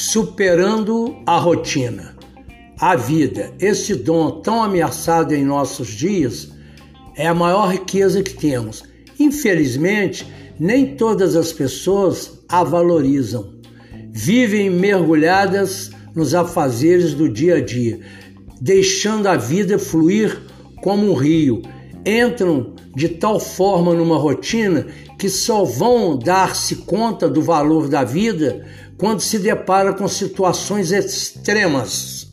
superando a rotina. A vida, esse dom tão ameaçado em nossos dias, é a maior riqueza que temos. Infelizmente, nem todas as pessoas a valorizam. Vivem mergulhadas nos afazeres do dia a dia, deixando a vida fluir como um rio entram de tal forma numa rotina que só vão dar-se conta do valor da vida quando se depara com situações extremas.